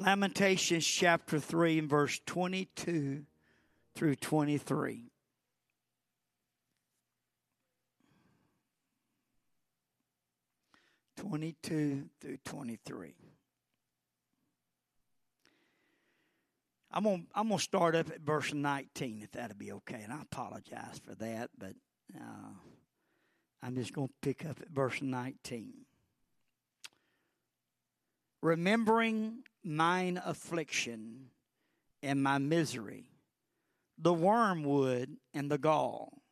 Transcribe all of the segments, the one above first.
Lamentations chapter 3 and verse 22 through 23. Twenty-two through twenty-three. I'm gonna I'm gonna start up at verse 19 if that'll be okay, and I apologize for that, but uh, I'm just gonna pick up at verse 19. Remembering mine affliction and my misery, the wormwood and the gall,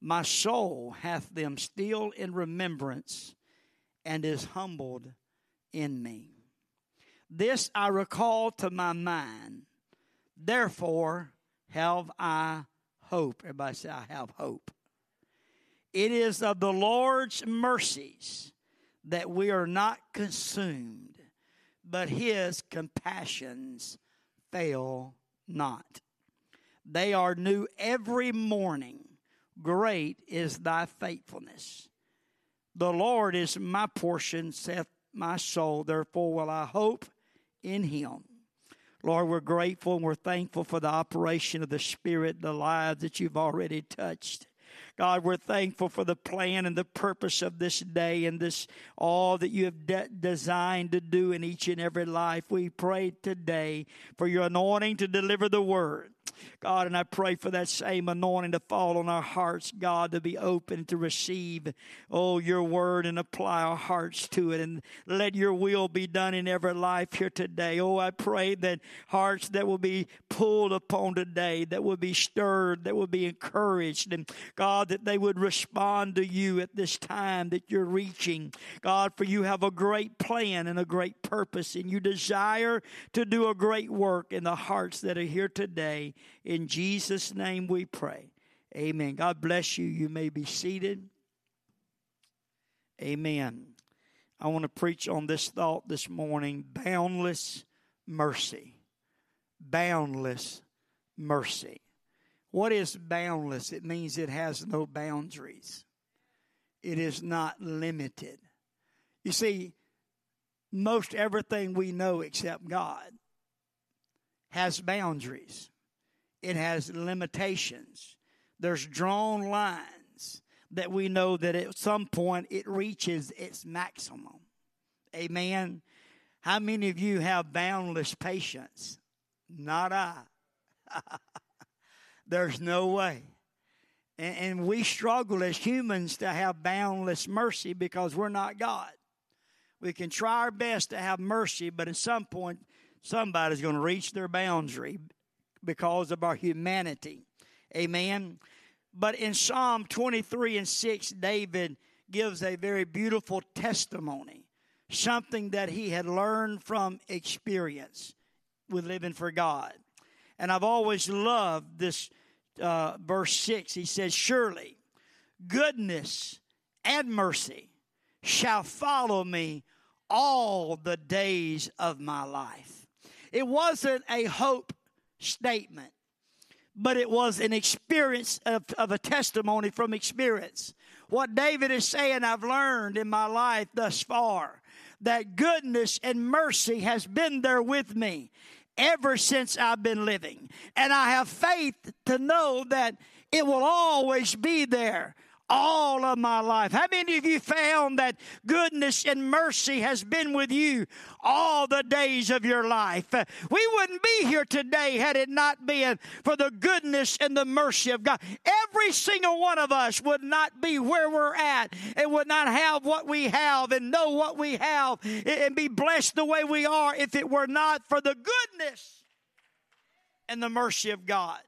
my soul hath them still in remembrance, and is humbled in me. This I recall to my mind. Therefore have I hope. Everybody say, I have hope. It is of the Lord's mercies that we are not consumed, but his compassions fail not. They are new every morning. Great is thy faithfulness. The Lord is my portion, saith my soul. Therefore will I hope in Him. Lord, we're grateful and we're thankful for the operation of the Spirit, the lives that you've already touched. God, we're thankful for the plan and the purpose of this day and this all that you have de- designed to do in each and every life. We pray today for your anointing to deliver the word. God, and I pray for that same anointing to fall on our hearts, God, to be open to receive, oh, your word and apply our hearts to it. And let your will be done in every life here today. Oh, I pray that hearts that will be pulled upon today, that will be stirred, that will be encouraged, and God, that they would respond to you at this time that you're reaching. God, for you have a great plan and a great purpose, and you desire to do a great work in the hearts that are here today. In Jesus' name we pray. Amen. God bless you. You may be seated. Amen. I want to preach on this thought this morning boundless mercy. Boundless mercy. What is boundless? It means it has no boundaries, it is not limited. You see, most everything we know except God has boundaries it has limitations. There's drawn lines that we know that at some point it reaches its maximum. Amen. How many of you have boundless patience? Not I. There's no way. And, and, we struggle as humans to have boundless mercy because we're not God. We can try our best to have mercy, but at some point, somebody's going to reach their boundary because of our humanity. Amen. But in Psalm 23 and 6, David gives a very beautiful testimony, something that he had learned from experience with living for God. And I've always loved this uh, verse 6. He says, Surely goodness and mercy shall follow me all the days of my life. It wasn't a hope statement, but it was an experience of, of a testimony from experience. What David is saying, I've learned in my life thus far that goodness and mercy has been there with me ever since I've been living. And I have faith to know that it will always be there all of my life. How many of you found that goodness and mercy has been with you all the days of your life? We wouldn't be here today had it not been for the goodness and the mercy of God. Every single one of us would not be where we're at and would not have what we have and know what we have and be blessed the way we are if it were not for the goodness and the mercy of God.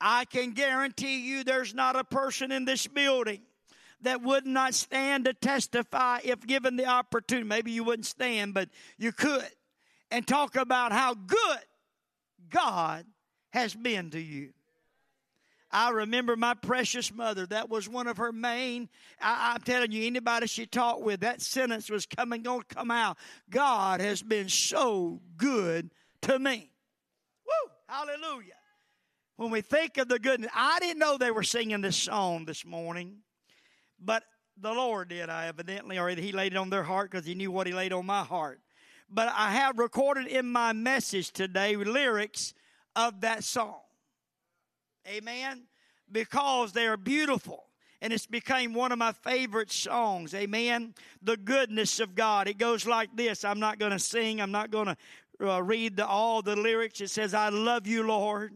I can guarantee you there's not a person in this building that would not stand to testify if given the opportunity. Maybe you wouldn't stand, but you could. And talk about how good God has been to you. I remember my precious mother. That was one of her main. I, am telling you, anybody she talked with, that sentence was coming going to come out. God has been so good to me. Woo! Hallelujah when we think of the goodness, I didn't know they were singing this song this morning, but the Lord did, I evidently, or He laid it on their heart because He knew what He laid on my heart. but I have recorded in my message today lyrics of that song. Amen. Because they are beautiful. And it's became one of my favorite songs. Amen. The goodness of God. It goes like this. I'm not going to sing. I'm not going to uh, read the, all the lyrics. It says, I love you, Lord,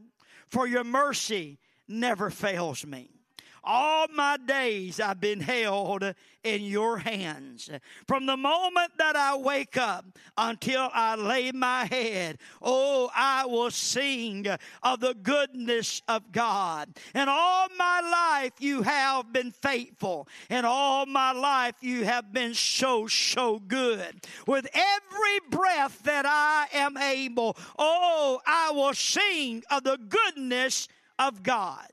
for your mercy never fails me. All my days I've been held in your hands. From the moment that I wake up until I lay my head, oh, I will sing of the goodness of God. And all my life you have been faithful. And all my life you have been so, so good. With every breath that I am able, oh, I will sing of the goodness of God.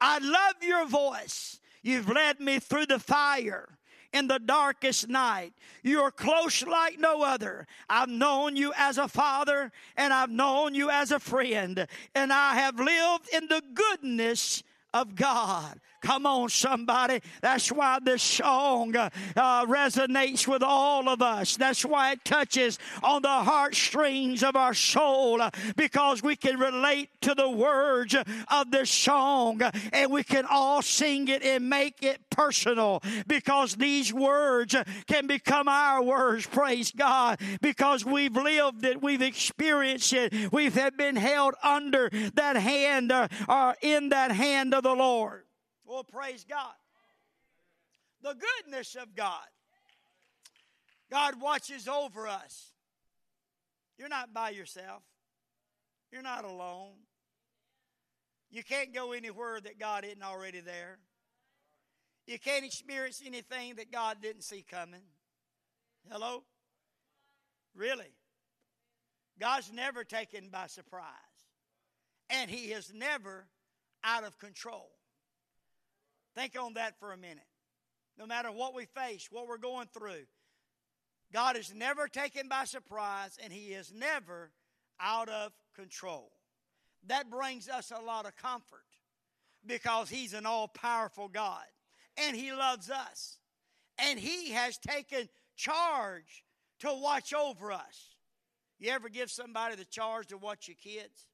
I love your voice. You've led me through the fire in the darkest night. You are close like no other. I've known you as a father and I've known you as a friend, and I have lived in the goodness of God. Come on, somebody. That's why this song uh, resonates with all of us. That's why it touches on the heartstrings of our soul uh, because we can relate to the words of this song uh, and we can all sing it and make it personal because these words can become our words. Praise God. Because we've lived it, we've experienced it, we've been held under that hand or uh, in that hand of the Lord. Well, praise God. The goodness of God. God watches over us. You're not by yourself, you're not alone. You can't go anywhere that God isn't already there. You can't experience anything that God didn't see coming. Hello? Really? God's never taken by surprise. And He is never out of control. Think on that for a minute. No matter what we face, what we're going through, God is never taken by surprise and He is never out of control. That brings us a lot of comfort because He's an all powerful God and He loves us. And He has taken charge to watch over us. You ever give somebody the charge to watch your kids?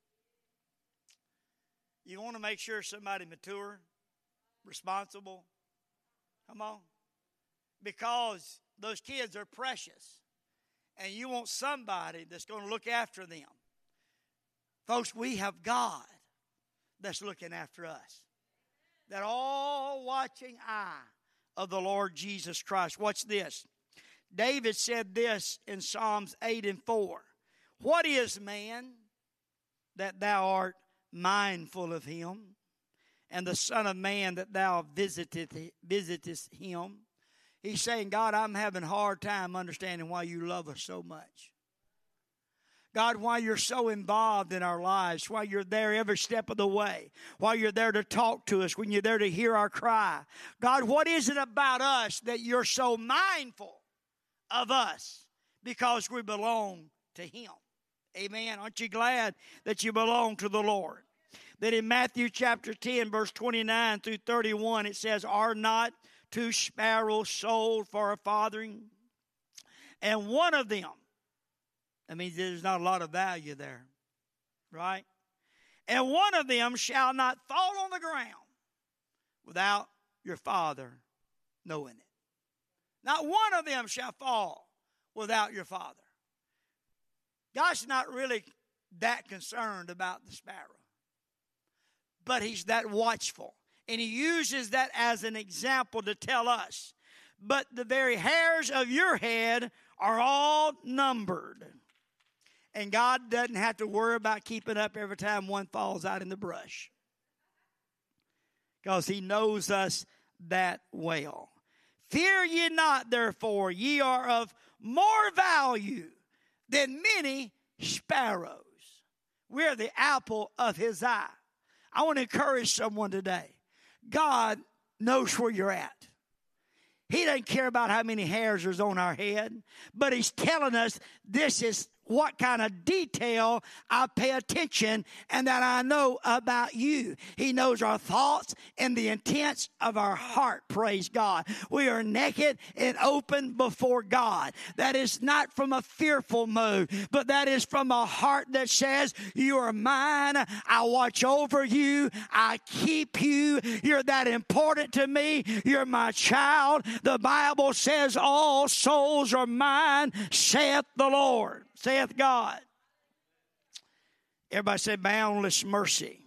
You want to make sure somebody mature responsible. Come on. Because those kids are precious. And you want somebody that's going to look after them. Folks, we have God that's looking after us. That all watching eye of the Lord Jesus Christ. Watch this. David said this in Psalms 8 and 4. What is man that thou art mindful of him? and the Son of Man that thou visitest him. He's saying, God, I'm having a hard time understanding why you love us so much. God, why you're so involved in our lives, why you're there every step of the way, why you're there to talk to us, when you're there to hear our cry. God, what is it about us that you're so mindful of us because we belong to Him? Amen. Aren't you glad that you belong to the Lord? that in Matthew chapter 10, verse 29 through 31, it says, Are not two sparrows sold for a farthing? And one of them, that means there's not a lot of value there, right? And one of them shall not fall on the ground without your Father knowing it. Not one of them shall fall without your Father. God's not really that concerned about the sparrow but he's that watchful. And he uses that as an example to tell us. But the very hairs of your head are all numbered. And God doesn't have to worry about keeping up every time one falls out in the brush. Because he knows us that well. Fear ye not, therefore, ye are of more value than many sparrows. We're the apple of his eye. I want to encourage someone today. God knows where you're at. He doesn't care about how many hairs is on our head, but He's telling us this is what kind of detail I pay attention and that I know about you. He knows our thoughts and the intents of our heart. Praise God. We are naked and open before God. That is not from a fearful mode, but that is from a heart that says, You are mine. I watch over you. I keep you. You're that important to me. You're my child. The Bible says, All souls are mine, saith the Lord, saith God. Everybody say, boundless mercy.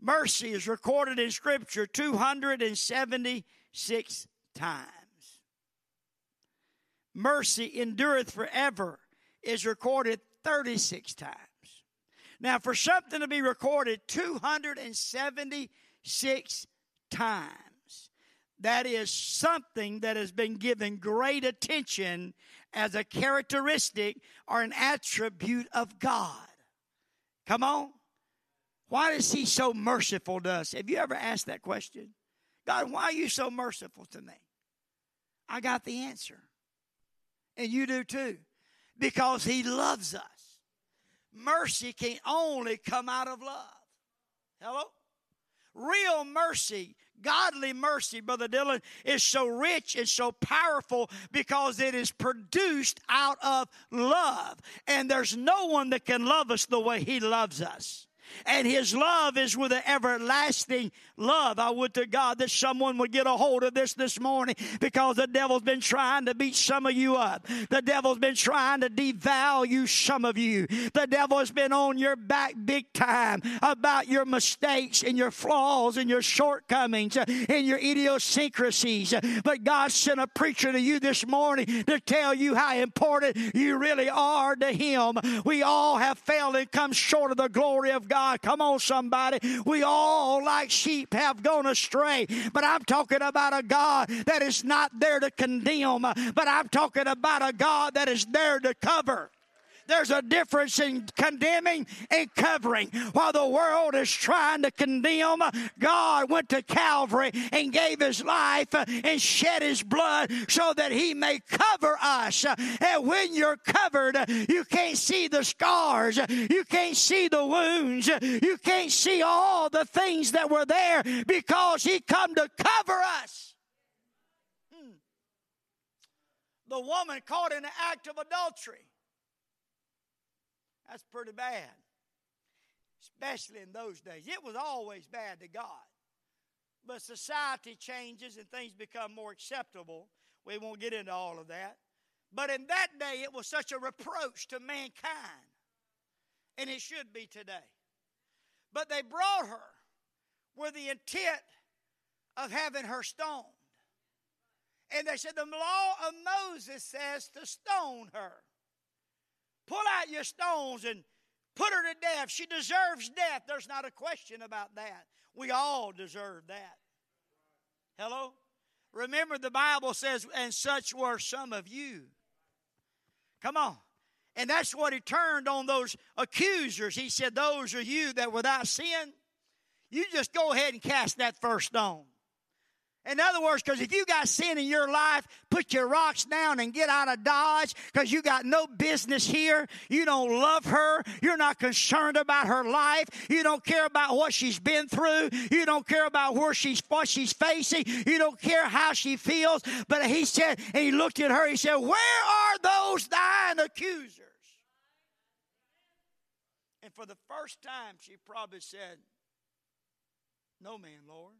Mercy is recorded in Scripture 276 times. Mercy endureth forever is recorded 36 times. Now, for something to be recorded 276 times, that is something that has been given great attention as a characteristic or an attribute of God. Come on. Why is He so merciful to us? Have you ever asked that question? God, why are you so merciful to me? I got the answer. And you do too. Because He loves us. Mercy can only come out of love. Hello? Real mercy godly mercy, Brother Dylan, is so rich and so powerful because it is produced out of love. And there's no one that can love us the way He loves us. And his love is with an everlasting love. I would to God that someone would get a hold of this this morning because the devil's been trying to beat some of you up. The devil's been trying to devalue some of you. The devil has been on your back big time about your mistakes and your flaws and your shortcomings and your idiosyncrasies. But God sent a preacher to you this morning to tell you how important you really are to him. We all have failed and come short of the glory of God. God. Come on, somebody. We all, like sheep, have gone astray. But I'm talking about a God that is not there to condemn, but I'm talking about a God that is there to cover. There's a difference in condemning and covering. While the world is trying to condemn, God went to Calvary and gave his life and shed his blood so that he may cover us. And when you're covered, you can't see the scars, you can't see the wounds, you can't see all the things that were there because he come to cover us. Hmm. The woman caught in the act of adultery that's pretty bad, especially in those days. It was always bad to God. But society changes and things become more acceptable. We won't get into all of that. But in that day, it was such a reproach to mankind. And it should be today. But they brought her with the intent of having her stoned. And they said, The law of Moses says to stone her. Pull out your stones and put her to death. She deserves death. There's not a question about that. We all deserve that. Hello? Remember, the Bible says, and such were some of you. Come on. And that's what he turned on those accusers. He said, Those are you that without sin, you just go ahead and cast that first stone. In other words, because if you got sin in your life, put your rocks down and get out of Dodge because you got no business here. You don't love her. You're not concerned about her life. You don't care about what she's been through. You don't care about where she's what she's facing. You don't care how she feels. But he said, and he looked at her, he said, Where are those thine accusers? And for the first time, she probably said, No man, Lord.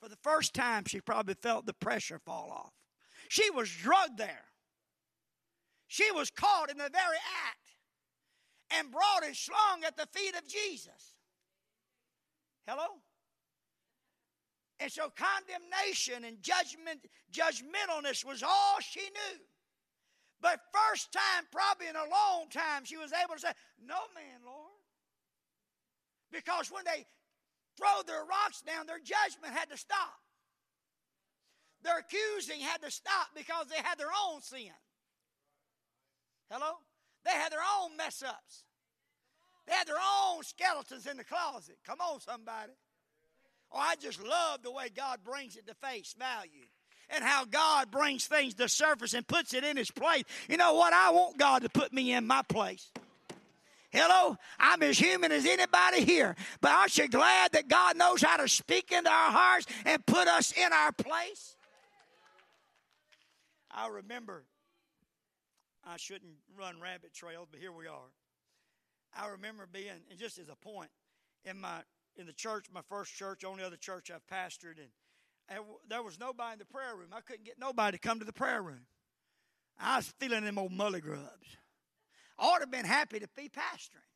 For the first time, she probably felt the pressure fall off. She was drugged there. She was caught in the very act and brought and slung at the feet of Jesus. Hello? And so condemnation and judgment, judgmentalness was all she knew. But first time, probably in a long time, she was able to say, No man, Lord. Because when they throw their rocks down, their judgment had to stop. Their accusing had to stop because they had their own sin. Hello? They had their own mess ups. They had their own skeletons in the closet. Come on, somebody. Oh, I just love the way God brings it to face value. and how God brings things to surface and puts it in His place. You know what? I want God to put me in my place. Hello, I'm as human as anybody here, but aren't you glad that God knows how to speak into our hearts and put us in our place? I remember, I shouldn't run rabbit trails, but here we are. I remember being, and just as a point, in my in the church, my first church, only other church I've pastored, and, and there was nobody in the prayer room. I couldn't get nobody to come to the prayer room. I was feeling them old mully grubs. I ought to have been happy to be pastoring.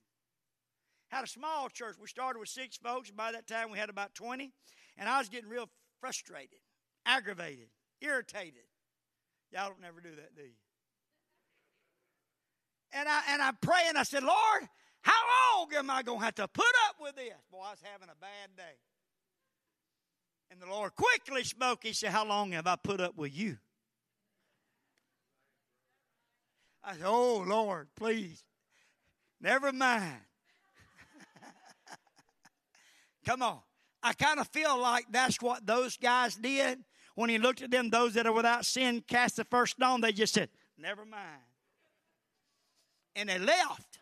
Had a small church. We started with six folks. and By that time, we had about 20. And I was getting real frustrated, aggravated, irritated. Y'all don't never do that, do you? And, I, and I'm praying. I said, Lord, how long am I going to have to put up with this? Boy, I was having a bad day. And the Lord quickly spoke. He said, How long have I put up with you? I said, Oh, Lord, please. Never mind. Come on. I kind of feel like that's what those guys did. When he looked at them, those that are without sin, cast the first stone, they just said, Never mind. And they left.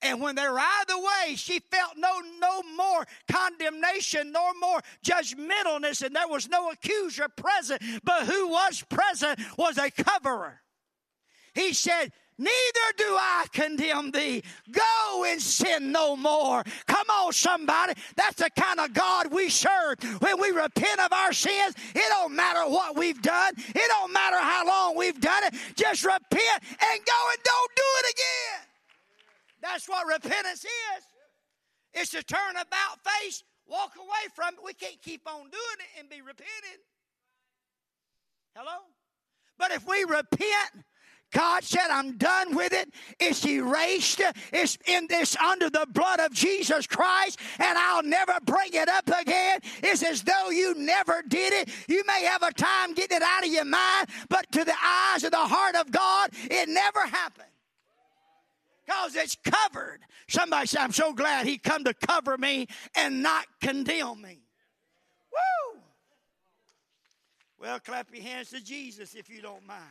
And when they were out of the way, she felt no, no more condemnation, nor more judgmentalness, and there was no accuser present. But who was present was a coverer. He said, Neither do I condemn thee. Go and sin no more. Come on, somebody. That's the kind of God we serve. When we repent of our sins, it don't matter what we've done. It don't matter how long we've done it. Just repent and go and don't do it again. That's what repentance is. It's to turn about face, walk away from it. We can't keep on doing it and be repented. Hello? But if we repent, God said, I'm done with it. It's erased. It's in this under the blood of Jesus Christ, and I'll never bring it up again. It's as though you never did it. You may have a time getting it out of your mind, but to the eyes of the heart of God, it never happened. Because it's covered. Somebody said, I'm so glad he come to cover me and not condemn me. Woo! Well, clap your hands to Jesus if you don't mind.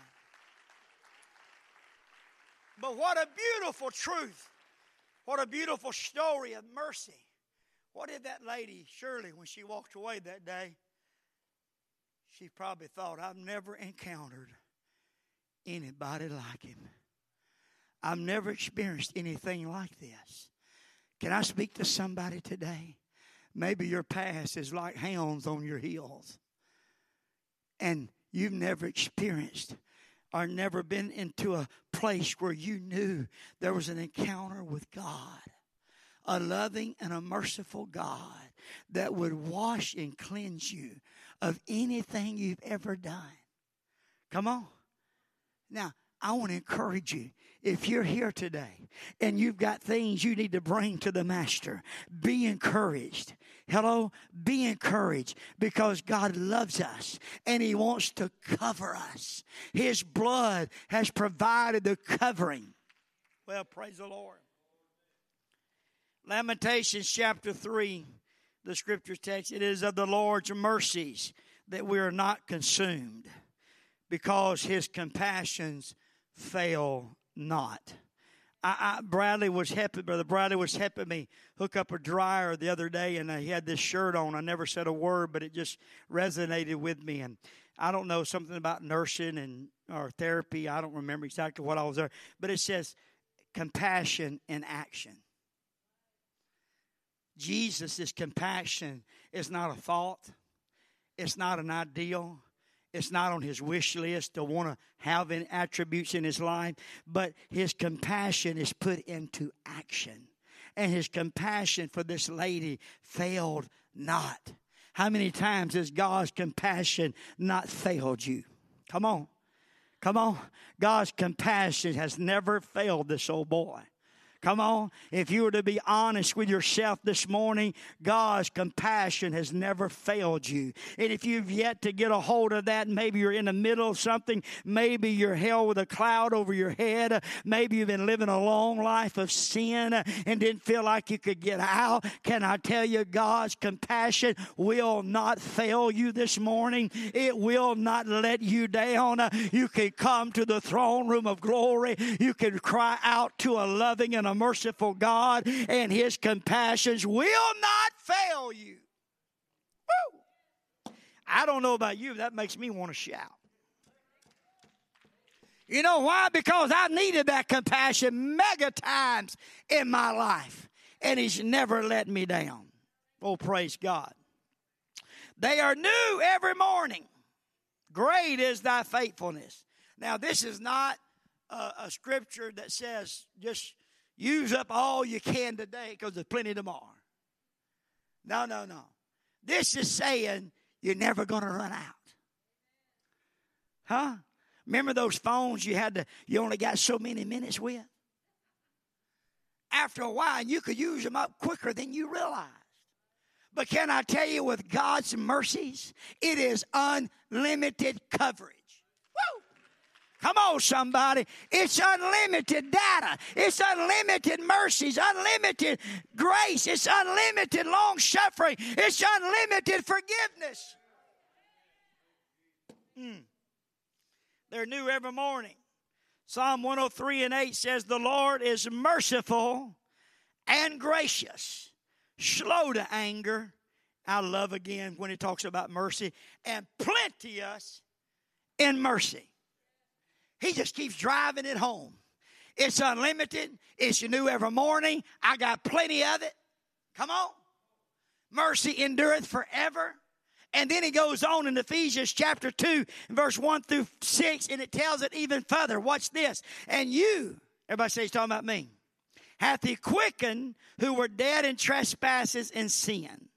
But what a beautiful truth. What a beautiful story of mercy. What did that lady, Shirley, when she walked away that day? She probably thought, I've never encountered anybody like him. I've never experienced anything like this. Can I speak to somebody today? Maybe your past is like hounds on your heels, and you've never experienced or never been into a place where you knew there was an encounter with God, a loving and a merciful God that would wash and cleanse you of anything you've ever done. Come on. Now, I want to encourage you. If you're here today and you've got things you need to bring to the Master, be encouraged. Hello? Be encouraged because God loves us and He wants to cover us. His blood has provided the covering. Well, praise the Lord. Lamentations chapter 3, the scripture text it is of the Lord's mercies that we are not consumed because His compassions fail not. I, I, Bradley was helping, Brother Bradley was helping me hook up a dryer the other day, and he had this shirt on. I never said a word, but it just resonated with me. And I don't know something about nursing and or therapy. I don't remember exactly what I was there, but it says compassion in action. Jesus' compassion is not a thought. It's not an ideal. It's not on his wish list to want to have any attributes in his life, but his compassion is put into action. And his compassion for this lady failed not. How many times has God's compassion not failed you? Come on. Come on. God's compassion has never failed this old boy. Come on. If you were to be honest with yourself this morning, God's compassion has never failed you. And if you've yet to get a hold of that, maybe you're in the middle of something, maybe you're held with a cloud over your head, maybe you've been living a long life of sin and didn't feel like you could get out. Can I tell you, God's compassion will not fail you this morning? It will not let you down. You can come to the throne room of glory. You can cry out to a loving and a merciful God, and His compassions will not fail you. Woo! I don't know about you, that makes me want to shout. You know why? Because I needed that compassion mega times in my life, and He's never let me down. Oh, praise God. They are new every morning. Great is thy faithfulness. Now, this is not a, a scripture that says just use up all you can today because there's plenty tomorrow. No, no, no. This is saying you're never going to run out. Huh? Remember those phones you had to, you only got so many minutes with? After a while, you could use them up quicker than you realized. But can I tell you, with God's mercies, it is unlimited coverage. Come on, somebody. It's unlimited data. It's unlimited mercies, unlimited grace. It's unlimited long suffering. It's unlimited forgiveness. Hmm. They're new every morning. Psalm 103 and 8 says, The Lord is merciful and gracious, slow to anger. I love again when he talks about mercy, and plenteous in mercy. He just keeps driving it home. It's unlimited. It's new every morning. I got plenty of it. Come on. Mercy endureth forever. And then he goes on in Ephesians chapter 2, verse 1 through 6, and it tells it even further. Watch this. And you, everybody say he's talking about me, hath he quickened who were dead in trespasses and sin.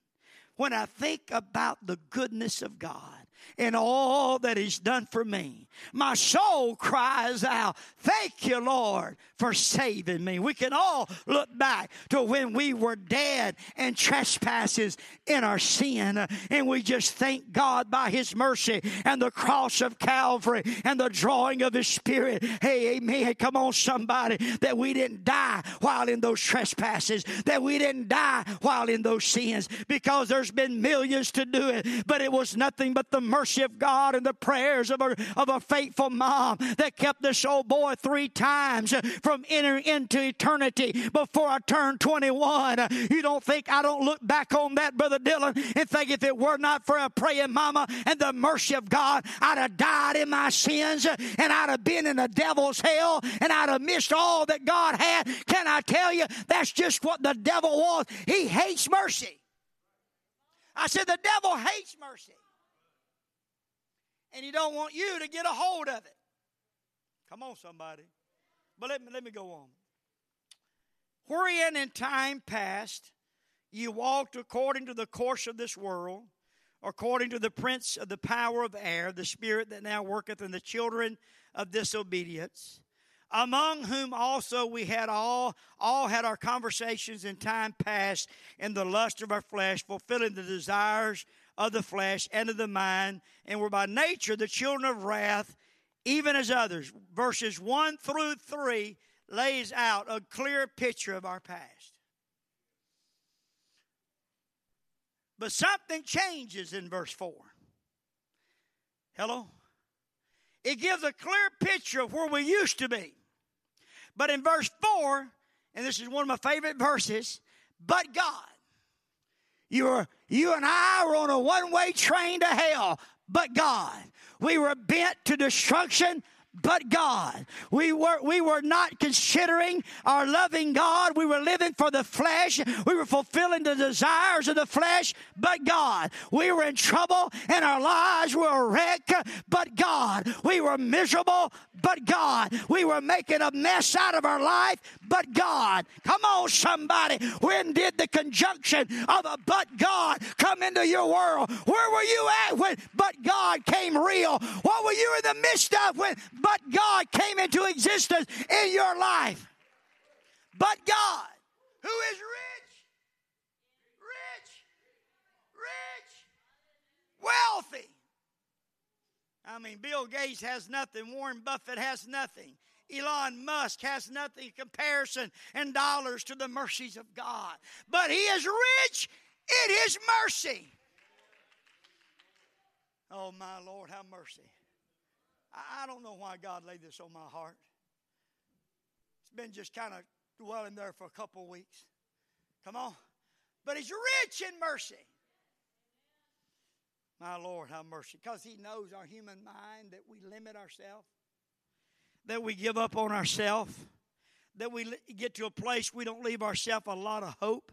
When I think about the goodness of God, in all that He's done for me. My soul cries out, Thank you, Lord, for saving me. We can all look back to when we were dead and trespasses in our sin, and we just thank God by His mercy and the cross of Calvary and the drawing of His Spirit. Hey, amen. Come on, somebody, that we didn't die while in those trespasses, that we didn't die while in those sins, because there's been millions to do it, but it was nothing but the mercy of God and the prayers of a, of a faithful mom that kept this old boy three times from entering into eternity before I turned 21. You don't think I don't look back on that, Brother Dylan, and think if it were not for a praying mama and the mercy of God, I'd have died in my sins and I'd have been in the devil's hell and I'd have missed all that God had. Can I tell you, that's just what the devil wants. He hates mercy. I said, the devil hates mercy and he don't want you to get a hold of it. Come on, somebody. But let me, let me go on. Wherein in time past you walked according to the course of this world, according to the prince of the power of air, the spirit that now worketh in the children of disobedience, among whom also we had all all had our conversations in time past in the lust of our flesh, fulfilling the desires of the flesh and of the mind, and were by nature the children of wrath, even as others. Verses 1 through 3 lays out a clear picture of our past. But something changes in verse 4. Hello? It gives a clear picture of where we used to be. But in verse 4, and this is one of my favorite verses, but God. You were you and I were on a one-way train to hell, but God. We were bent to destruction, but God. We were, we were not considering our loving God. We were living for the flesh. We were fulfilling the desires of the flesh, but God. We were in trouble and our lives were a wreck, but God. We were miserable, but God. We were making a mess out of our life, but God. Come on, somebody. When did the conjunction of a but God come into your world? Where were you at when but God came real? What were you in the midst of when but God came into existence in your life. but God, who is rich, rich, rich, wealthy. I mean, Bill Gates has nothing, Warren Buffett has nothing. Elon Musk has nothing in comparison in dollars to the mercies of God. But he is rich in his mercy. Oh, my Lord, have mercy. I don't know why God laid this on my heart. It's been just kind of dwelling there for a couple weeks. Come on. But He's rich in mercy. My Lord, have mercy. Because He knows our human mind that we limit ourselves, that we give up on ourselves, that we get to a place we don't leave ourselves a lot of hope.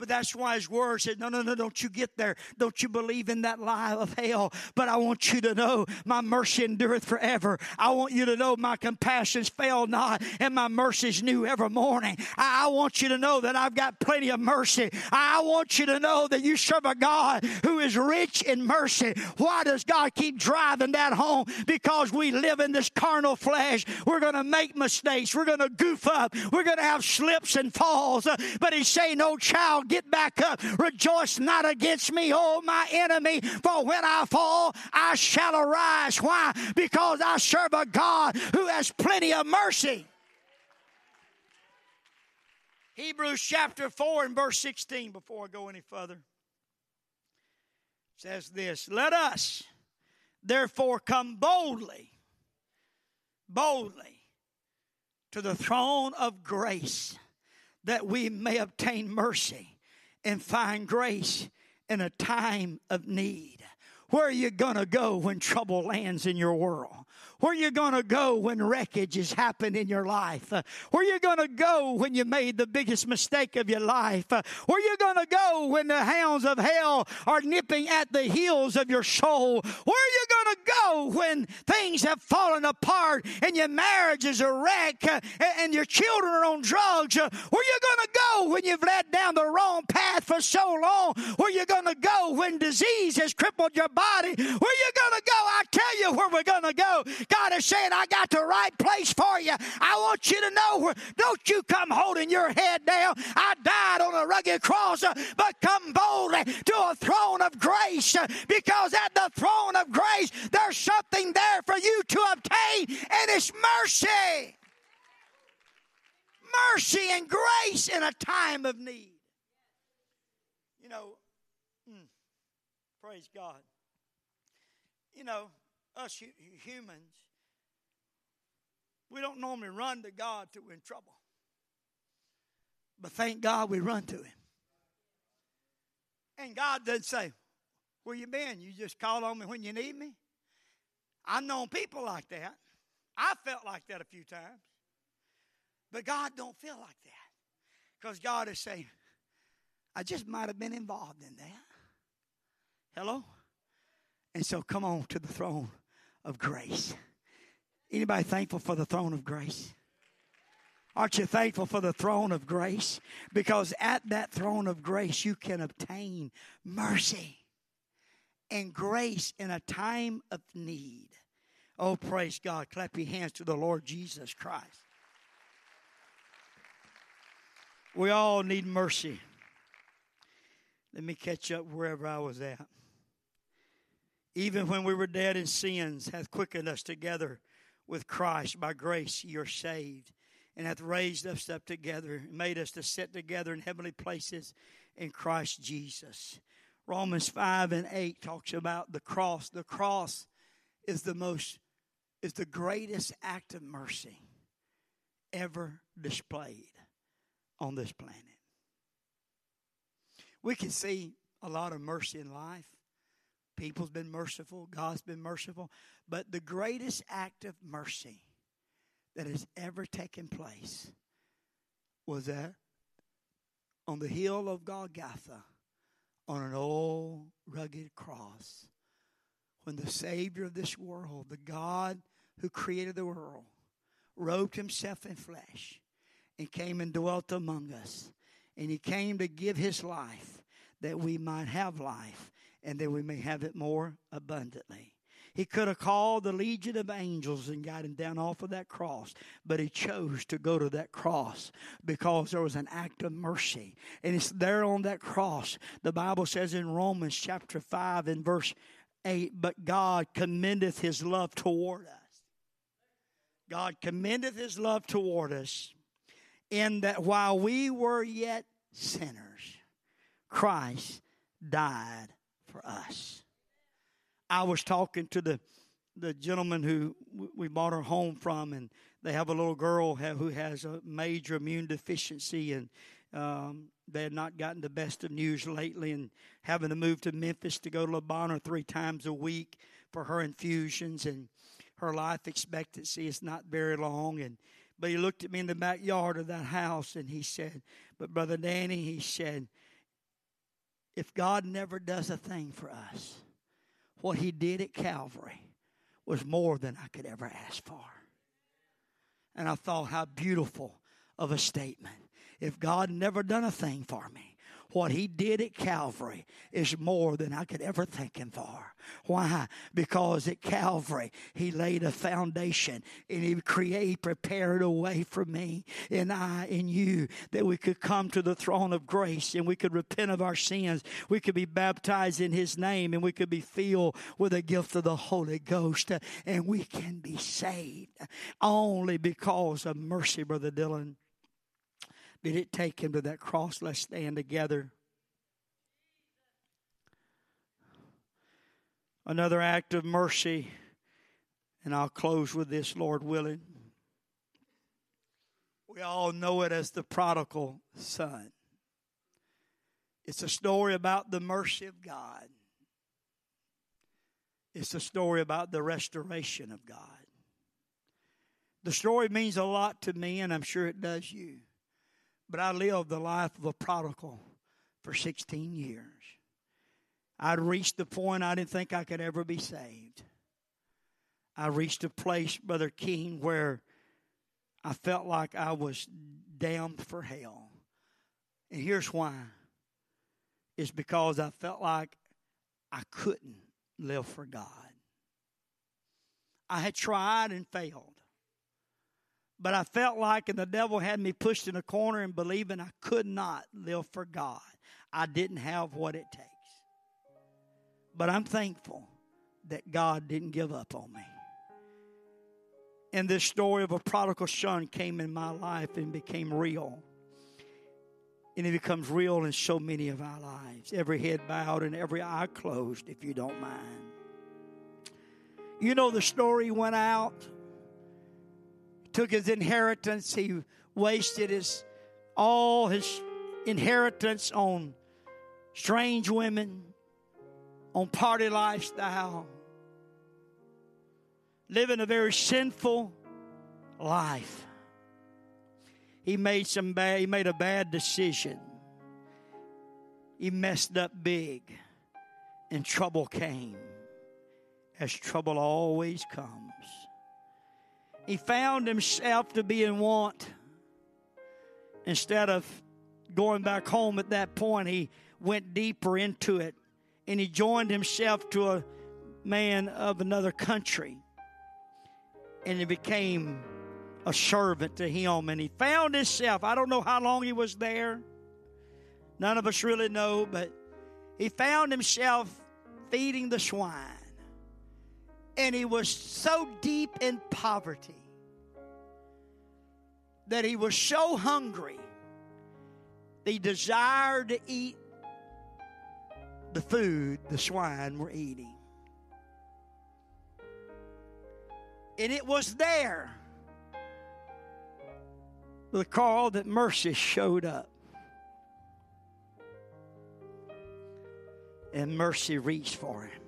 But that's why his word said, No, no, no, don't you get there. Don't you believe in that lie of hell. But I want you to know my mercy endureth forever. I want you to know my compassions fail not and my mercies new every morning. I, I want you to know that I've got plenty of mercy. I want you to know that you serve a God who is rich in mercy. Why does God keep driving that home? Because we live in this carnal flesh. We're going to make mistakes. We're going to goof up. We're going to have slips and falls. But he's saying, No child, get back up. Rejoice not against me, oh my enemy, for when I fall, I shall arise. Why? Because I serve a God who has plenty of mercy. Hebrews chapter 4 and verse 16, before I go any further, says this Let us therefore come boldly, boldly to the throne of grace that we may obtain mercy and find grace in a time of need. Where are you going to go when trouble lands in your world? Where are you going to go when wreckage has happened in your life? Where you going to go when you made the biggest mistake of your life? Where you going to go when the hounds of hell are nipping at the heels of your soul? Where are you going to go when things have fallen apart and your marriage is a wreck and your children are on drugs? Where you going to go when you've led down the wrong path for so long? Where you going to go when disease has crippled your body? Where you going to go? I tell you where we're going to go. God is saying, I got the right place for you. I want you to know where, don't you come holding your head down. I died on a rugged cross, uh, but come boldly to a throne of grace uh, because at the throne of grace, there's something there for you to obtain, and it's mercy. Mercy and grace in a time of need. You know, mm, praise God. You know, us humans, we don't normally run to God till we're in trouble. But thank God we run to Him. And God doesn't say, Where you been? You just call on me when you need me? I've known people like that. I felt like that a few times. But God don't feel like that. Because God is saying, I just might have been involved in that. Hello? And so come on to the throne of grace. Anybody thankful for the throne of grace? Aren't you thankful for the throne of grace? Because at that throne of grace, you can obtain mercy and grace in a time of need. Oh, praise God. Clap your hands to the Lord Jesus Christ. We all need mercy. Let me catch up wherever I was at even when we were dead in sins, hath quickened us together with Christ. By grace you're saved, and hath raised us up together, and made us to sit together in heavenly places in Christ Jesus. Romans 5 and 8 talks about the cross. The cross is the most is the greatest act of mercy ever displayed on this planet. We can see a lot of mercy in life. People's been merciful, God's been merciful. But the greatest act of mercy that has ever taken place was that on the hill of Golgotha, on an old rugged cross, when the Savior of this world, the God who created the world, robed himself in flesh and came and dwelt among us. And he came to give his life that we might have life and that we may have it more abundantly. He could have called the legion of angels and got him down off of that cross, but he chose to go to that cross because there was an act of mercy. And it's there on that cross. The Bible says in Romans chapter 5 and verse 8, but God commendeth his love toward us. God commendeth his love toward us in that while we were yet sinners, Christ died for us. I was talking to the the gentleman who we bought her home from, and they have a little girl who has a major immune deficiency, and um, they had not gotten the best of news lately, and having to move to Memphis to go to Le Bonheur three times a week for her infusions, and her life expectancy is not very long, and but he looked at me in the backyard of that house and he said, But Brother Danny, he said, if God never does a thing for us, what he did at Calvary was more than I could ever ask for. And I thought, how beautiful of a statement. If God never done a thing for me, what he did at Calvary is more than I could ever thank him for. Why? Because at Calvary, he laid a foundation and he created, prepared a way for me and I and you that we could come to the throne of grace and we could repent of our sins. We could be baptized in his name and we could be filled with the gift of the Holy Ghost and we can be saved only because of mercy, Brother Dylan. Did it take him to that cross? Let's stand together. Another act of mercy, and I'll close with this, Lord willing. We all know it as the prodigal son. It's a story about the mercy of God. It's a story about the restoration of God. The story means a lot to me, and I'm sure it does you. But I lived the life of a prodigal for 16 years. I'd reached the point I didn't think I could ever be saved. I reached a place, Brother King, where I felt like I was damned for hell. And here's why it's because I felt like I couldn't live for God. I had tried and failed. But I felt like, and the devil had me pushed in a corner and believing I could not live for God. I didn't have what it takes. But I'm thankful that God didn't give up on me. And this story of a prodigal son came in my life and became real. And it becomes real in so many of our lives. Every head bowed and every eye closed, if you don't mind. You know, the story went out took his inheritance. He wasted his all his inheritance on strange women, on party lifestyle, living a very sinful life. He made some bad he made a bad decision. He messed up big and trouble came as trouble always comes he found himself to be in want. Instead of going back home at that point, he went deeper into it and he joined himself to a man of another country. And he became a servant to him. And he found himself, I don't know how long he was there. None of us really know, but he found himself feeding the swine. And he was so deep in poverty that he was so hungry, he desired to eat the food the swine were eating. And it was there, the call that mercy showed up. And mercy reached for him.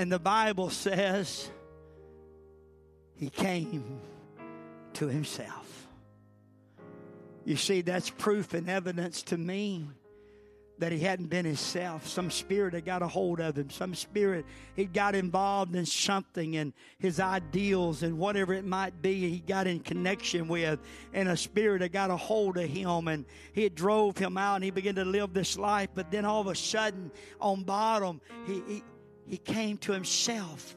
And the Bible says he came to himself. You see, that's proof and evidence to me that he hadn't been himself. Some spirit had got a hold of him. Some spirit he got involved in something and his ideals and whatever it might be he got in connection with. And a spirit had got a hold of him and he drove him out and he began to live this life. But then all of a sudden, on bottom, he, he he came to himself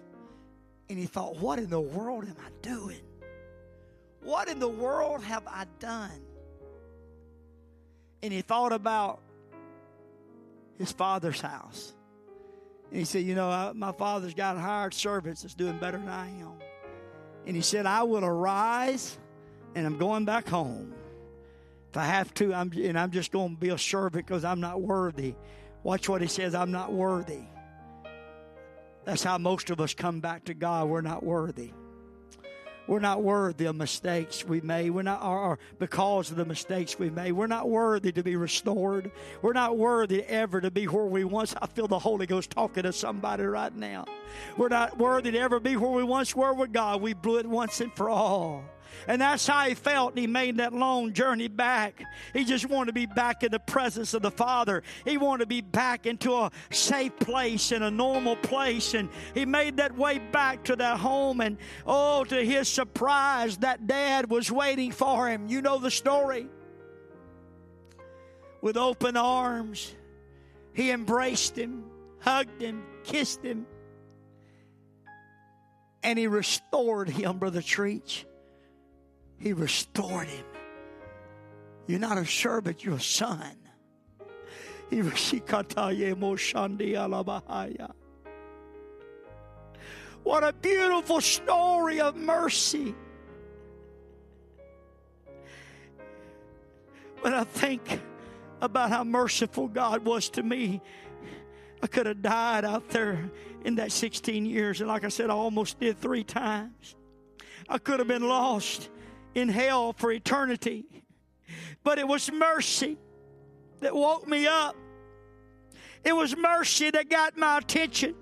and he thought, What in the world am I doing? What in the world have I done? And he thought about his father's house. And he said, You know, my father's got hired servants that's doing better than I am. And he said, I will arise and I'm going back home. If I have to, I'm, and I'm just going to be a servant because I'm not worthy. Watch what he says I'm not worthy. That's how most of us come back to God. We're not worthy. We're not worthy of mistakes we made. We're not, or, or, because of the mistakes we made. We're not worthy to be restored. We're not worthy ever to be where we once. I feel the Holy Ghost talking to somebody right now. We're not worthy to ever be where we once were with God. We blew it once and for all. And that's how he felt. He made that long journey back. He just wanted to be back in the presence of the Father. He wanted to be back into a safe place and a normal place. And he made that way back to that home. And oh, to his surprise, that dad was waiting for him. You know the story. With open arms, he embraced him, hugged him, kissed him, and he restored him, Brother Treach. He restored him. You're not a servant, you're a son. What a beautiful story of mercy. When I think about how merciful God was to me, I could have died out there in that 16 years. And like I said, I almost did three times. I could have been lost in hell for eternity. But it was mercy that woke me up. It was mercy that got my attention.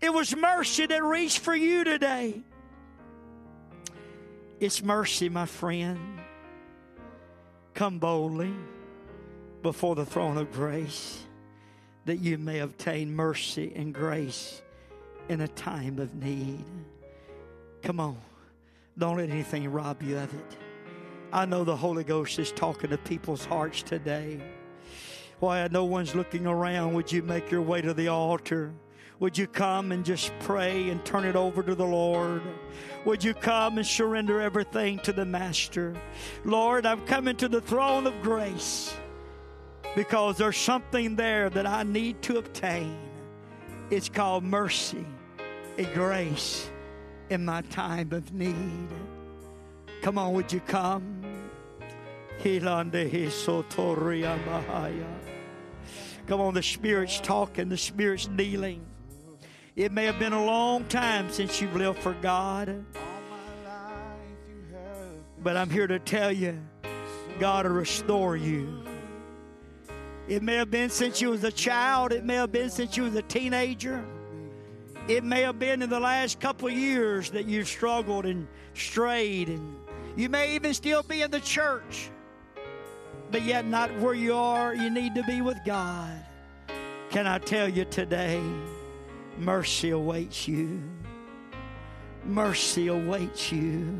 It was mercy that reached for you today. It's mercy, my friend. Come boldly before the throne of grace that you may obtain mercy and grace in a time of need. Come on. Don't let anything rob you of it. I know the Holy Ghost is talking to people's hearts today. Why no one's looking around, would you make your way to the altar? Would you come and just pray and turn it over to the Lord? Would you come and surrender everything to the Master? Lord, I'm coming to the throne of grace because there's something there that I need to obtain. It's called mercy and grace in my time of need. Come on, would you come? Come on, the Spirit's talking, the Spirit's kneeling. It may have been a long time since you've lived for God. But I'm here to tell you, God will restore you. It may have been since you was a child. It may have been since you was a teenager. It may have been in the last couple of years that you've struggled and strayed, and you may even still be in the church, but yet not where you are. You need to be with God. Can I tell you today, mercy awaits you? Mercy awaits you.